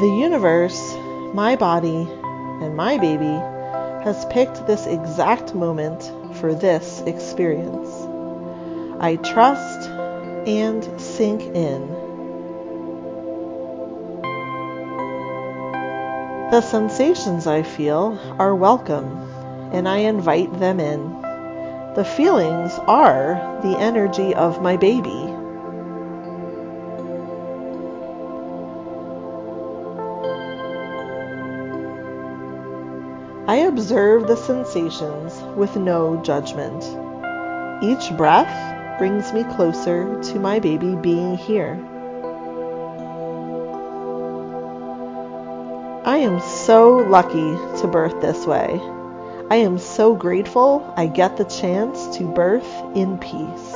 The universe, my body, and my baby has picked this exact moment for this experience. I trust and sink in. The sensations I feel are welcome, and I invite them in. The feelings are the energy of my baby. Observe the sensations with no judgment. Each breath brings me closer to my baby being here. I am so lucky to birth this way. I am so grateful I get the chance to birth in peace.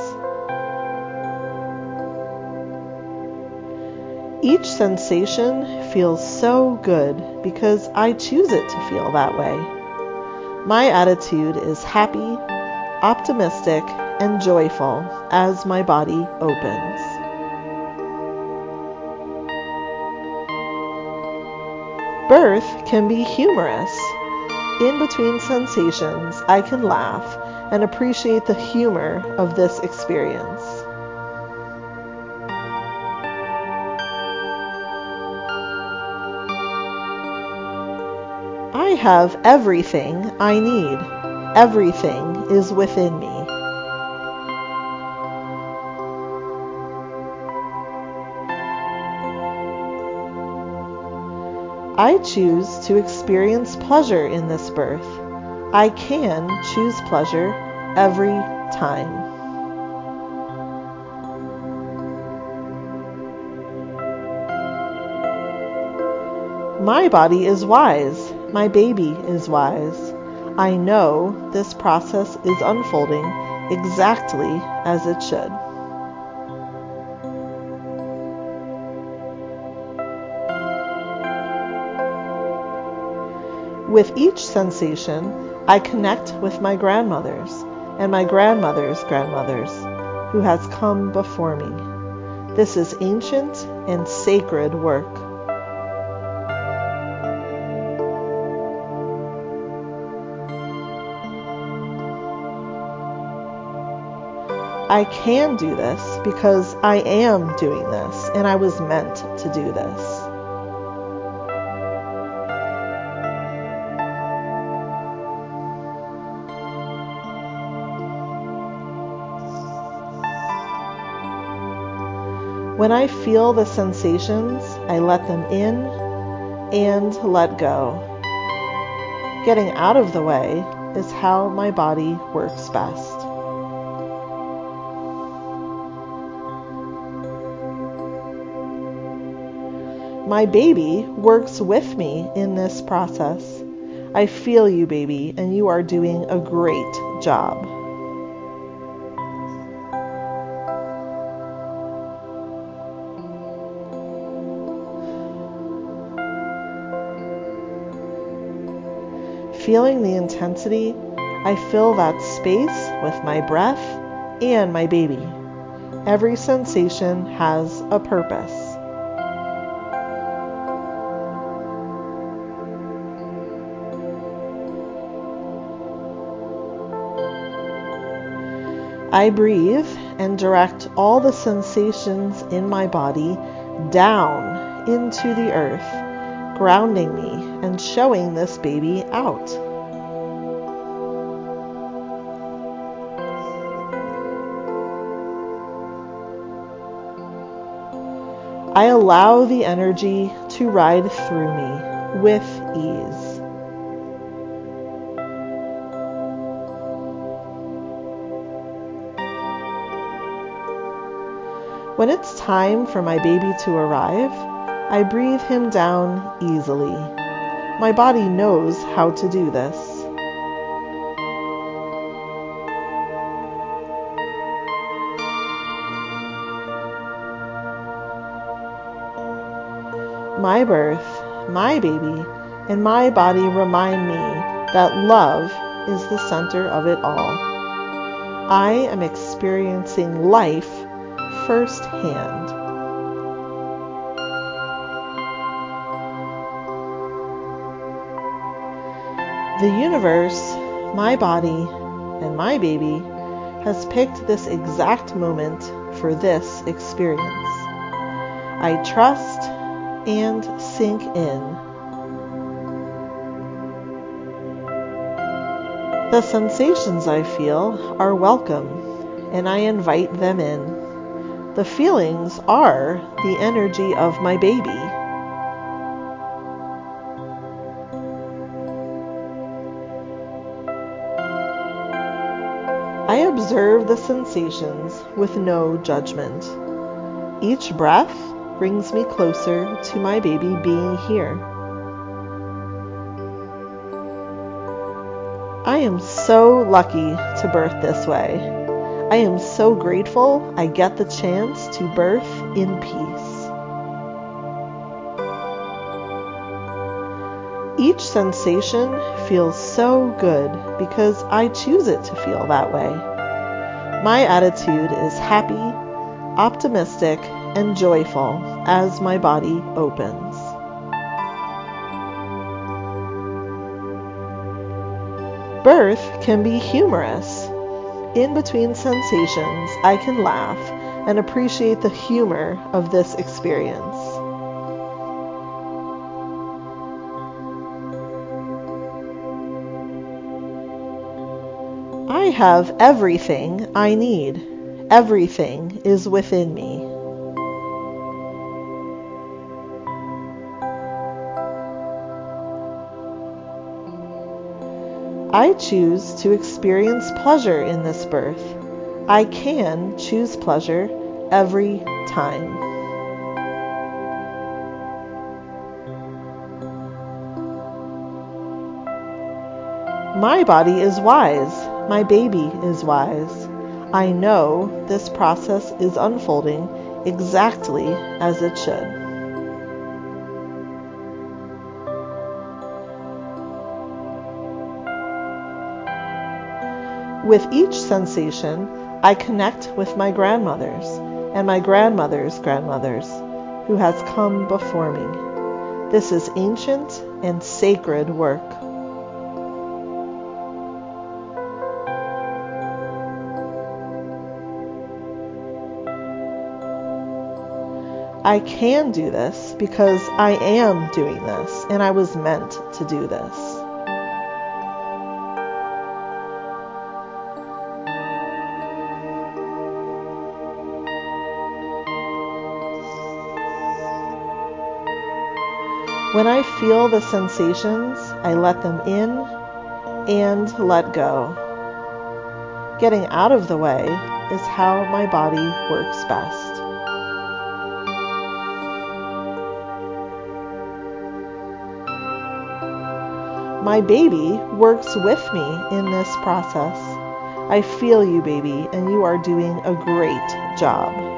Each sensation feels so good because I choose it to feel that way. My attitude is happy, optimistic, and joyful as my body opens. Birth can be humorous. In between sensations, I can laugh and appreciate the humor of this experience. Have everything I need. Everything is within me. I choose to experience pleasure in this birth. I can choose pleasure every time. My body is wise. My baby is wise. I know this process is unfolding exactly as it should. With each sensation, I connect with my grandmothers and my grandmother's grandmothers who has come before me. This is ancient and sacred work. I can do this because I am doing this and I was meant to do this. When I feel the sensations, I let them in and let go. Getting out of the way is how my body works best. My baby works with me in this process. I feel you, baby, and you are doing a great job. Feeling the intensity, I fill that space with my breath and my baby. Every sensation has a purpose. I breathe and direct all the sensations in my body down into the earth, grounding me and showing this baby out. I allow the energy to ride through me with ease. When it's time for my baby to arrive, I breathe him down easily. My body knows how to do this. My birth, my baby, and my body remind me that love is the center of it all. I am experiencing life firsthand. The universe, my body, and my baby has picked this exact moment for this experience. I trust and sink in. The sensations I feel are welcome, and I invite them in. The feelings are the energy of my baby. I observe the sensations with no judgment. Each breath brings me closer to my baby being here. I am so lucky to birth this way. I am so grateful I get the chance to birth in peace. Each sensation feels so good because I choose it to feel that way. My attitude is happy, optimistic, and joyful as my body opens. Birth can be humorous. In between sensations, I can laugh and appreciate the humor of this experience. I have everything I need. Everything is within me. I choose to experience pleasure in this birth. I can choose pleasure every time. My body is wise. My baby is wise. I know this process is unfolding exactly as it should. With each sensation, I connect with my grandmothers and my grandmother's grandmothers who has come before me. This is ancient and sacred work. I can do this because I am doing this and I was meant to do this. When I feel the sensations, I let them in and let go. Getting out of the way is how my body works best. My baby works with me in this process. I feel you, baby, and you are doing a great job.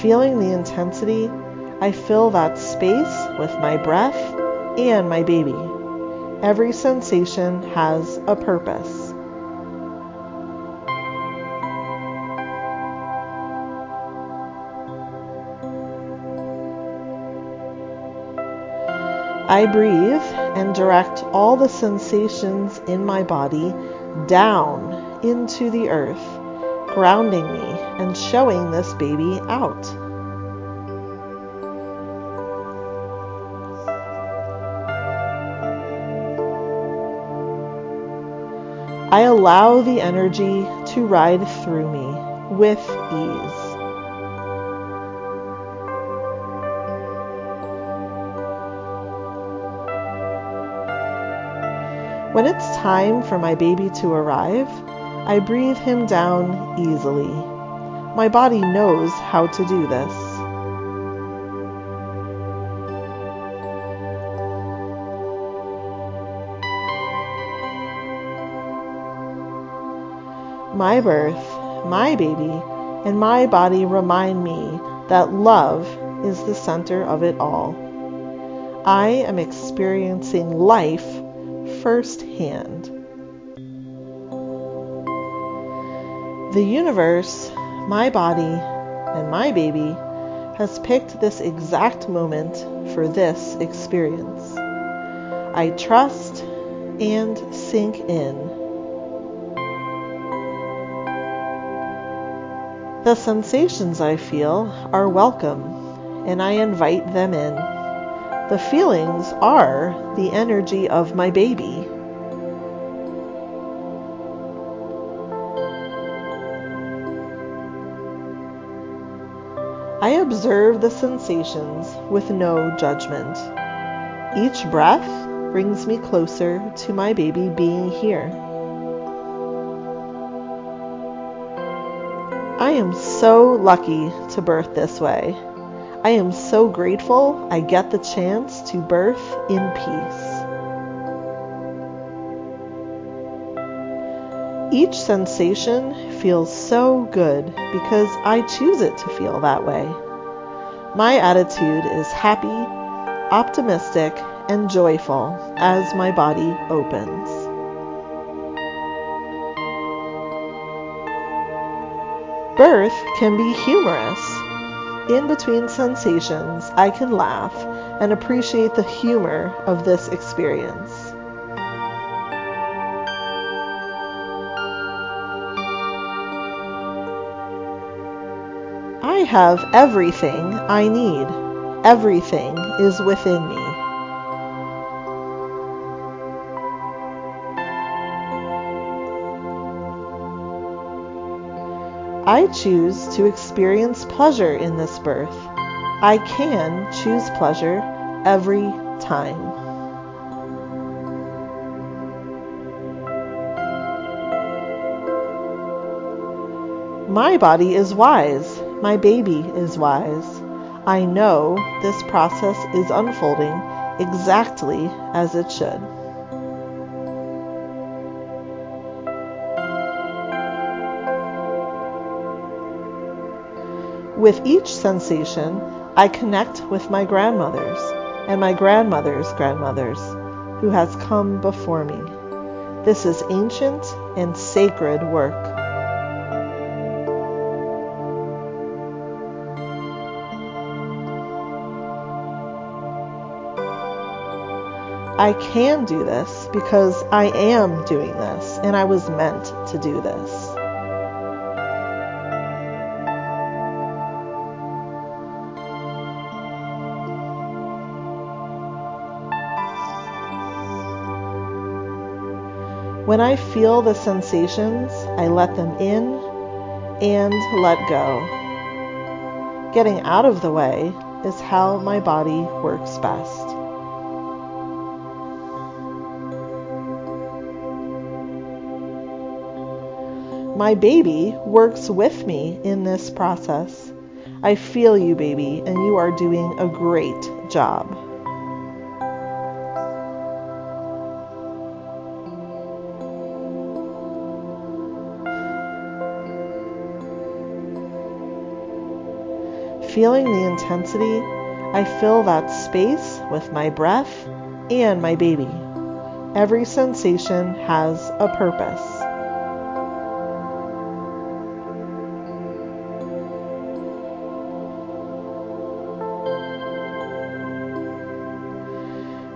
Feeling the intensity, I fill that space with my breath and my baby. Every sensation has a purpose. I breathe and direct all the sensations in my body down into the earth, grounding me and showing this baby out. I allow the energy to ride through me with ease. When it's time for my baby to arrive, I breathe him down easily. My body knows how to do this. My birth, my baby, and my body remind me that love is the center of it all. I am experiencing life firsthand. The universe, my body, and my baby has picked this exact moment for this experience. I trust and sink in. The sensations I feel are welcome, and I invite them in. The feelings are the energy of my baby. Observe the sensations with no judgment. Each breath brings me closer to my baby being here. I am so lucky to birth this way. I am so grateful I get the chance to birth in peace. Each sensation feels so good because I choose it to feel that way. My attitude is happy, optimistic, and joyful as my body opens. Birth can be humorous. In between sensations, I can laugh and appreciate the humor of this experience. Have everything I need. Everything is within me. I choose to experience pleasure in this birth. I can choose pleasure every time. My body is wise. My baby is wise. I know this process is unfolding exactly as it should. With each sensation, I connect with my grandmothers and my grandmother's grandmothers who has come before me. This is ancient and sacred work. I can do this because I am doing this and I was meant to do this. When I feel the sensations, I let them in and let go. Getting out of the way is how my body works best. My baby works with me in this process. I feel you, baby, and you are doing a great job. Feeling the intensity, I fill that space with my breath and my baby. Every sensation has a purpose.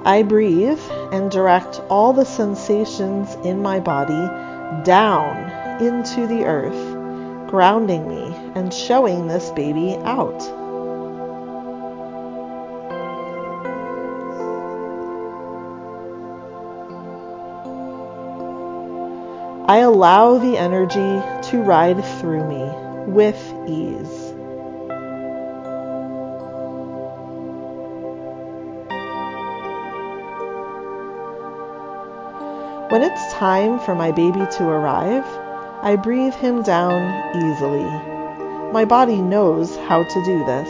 I breathe and direct all the sensations in my body down into the earth, grounding me and showing this baby out. I allow the energy to ride through me with ease. When it's time for my baby to arrive, I breathe him down easily. My body knows how to do this.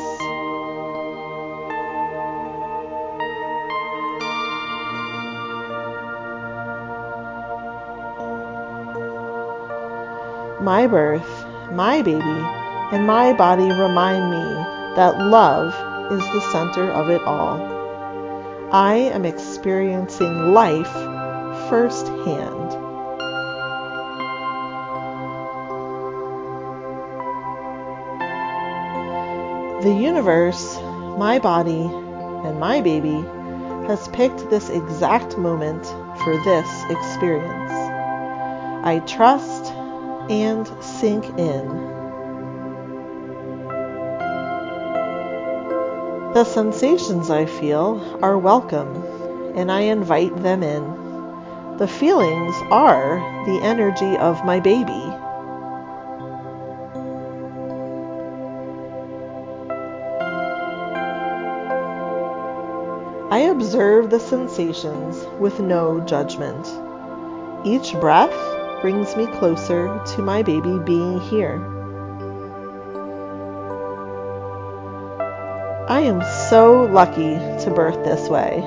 My birth, my baby, and my body remind me that love is the center of it all. I am experiencing life firsthand. The universe, my body, and my baby has picked this exact moment for this experience. I trust and sink in. The sensations I feel are welcome, and I invite them in. The feelings are the energy of my baby. I observe the sensations with no judgment. Each breath brings me closer to my baby being here. I am so lucky to birth this way.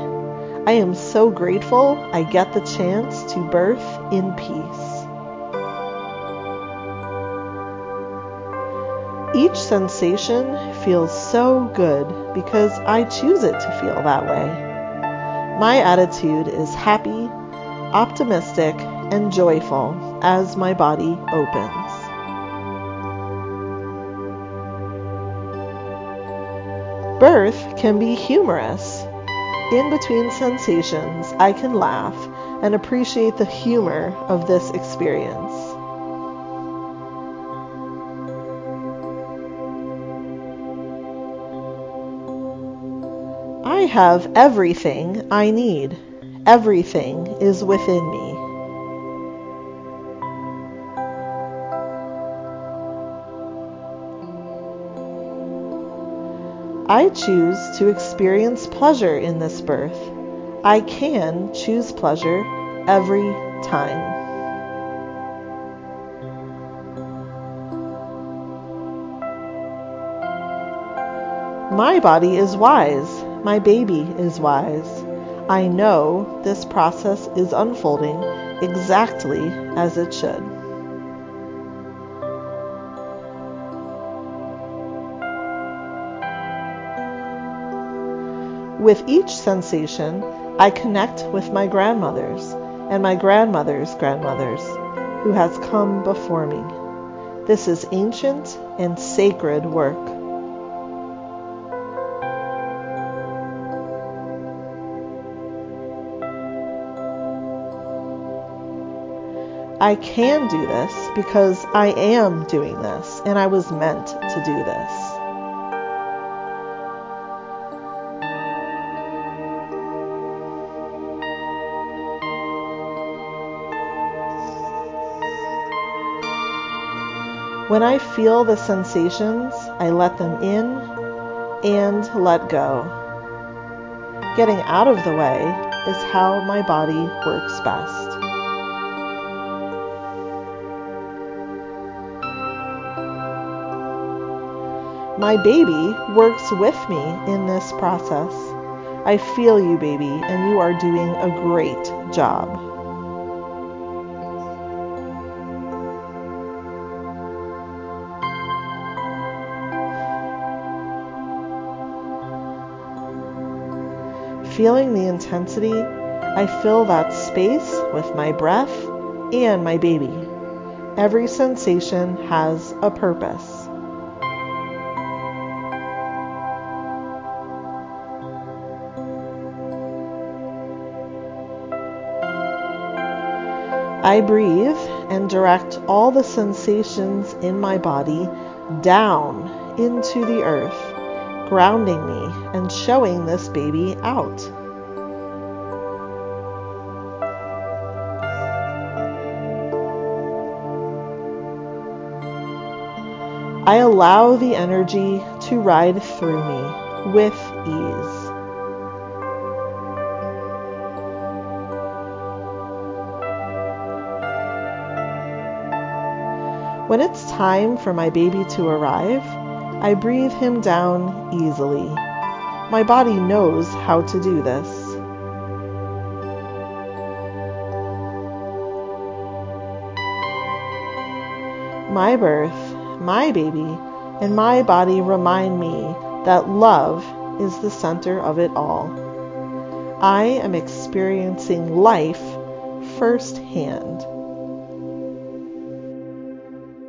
I am so grateful I get the chance to birth in peace. Each sensation feels so good because I choose it to feel that way. My attitude is happy, optimistic, and joyful as my body opens. Birth can be humorous. In between sensations, I can laugh and appreciate the humor of this experience. I have everything I need. Everything is within me. I choose to experience pleasure in this birth. I can choose pleasure every time. My body is wise. My baby is wise. I know this process is unfolding exactly as it should. With each sensation, I connect with my grandmothers and my grandmother's grandmothers who has come before me. This is ancient and sacred work. I can do this because I am doing this and I was meant to do this. When I feel the sensations, I let them in and let go. Getting out of the way is how my body works best. My baby works with me in this process. I feel you, baby, and you are doing a great job. Feeling the intensity, I fill that space with my breath and my baby. Every sensation has a purpose. I breathe and direct all the sensations in my body down into the earth, grounding me and showing this baby out. I allow the energy to ride through me with ease. When it's time for my baby to arrive, I breathe him down easily. My body knows how to do this. My birth, my baby, and my body remind me that love is the center of it all. I am experiencing life firsthand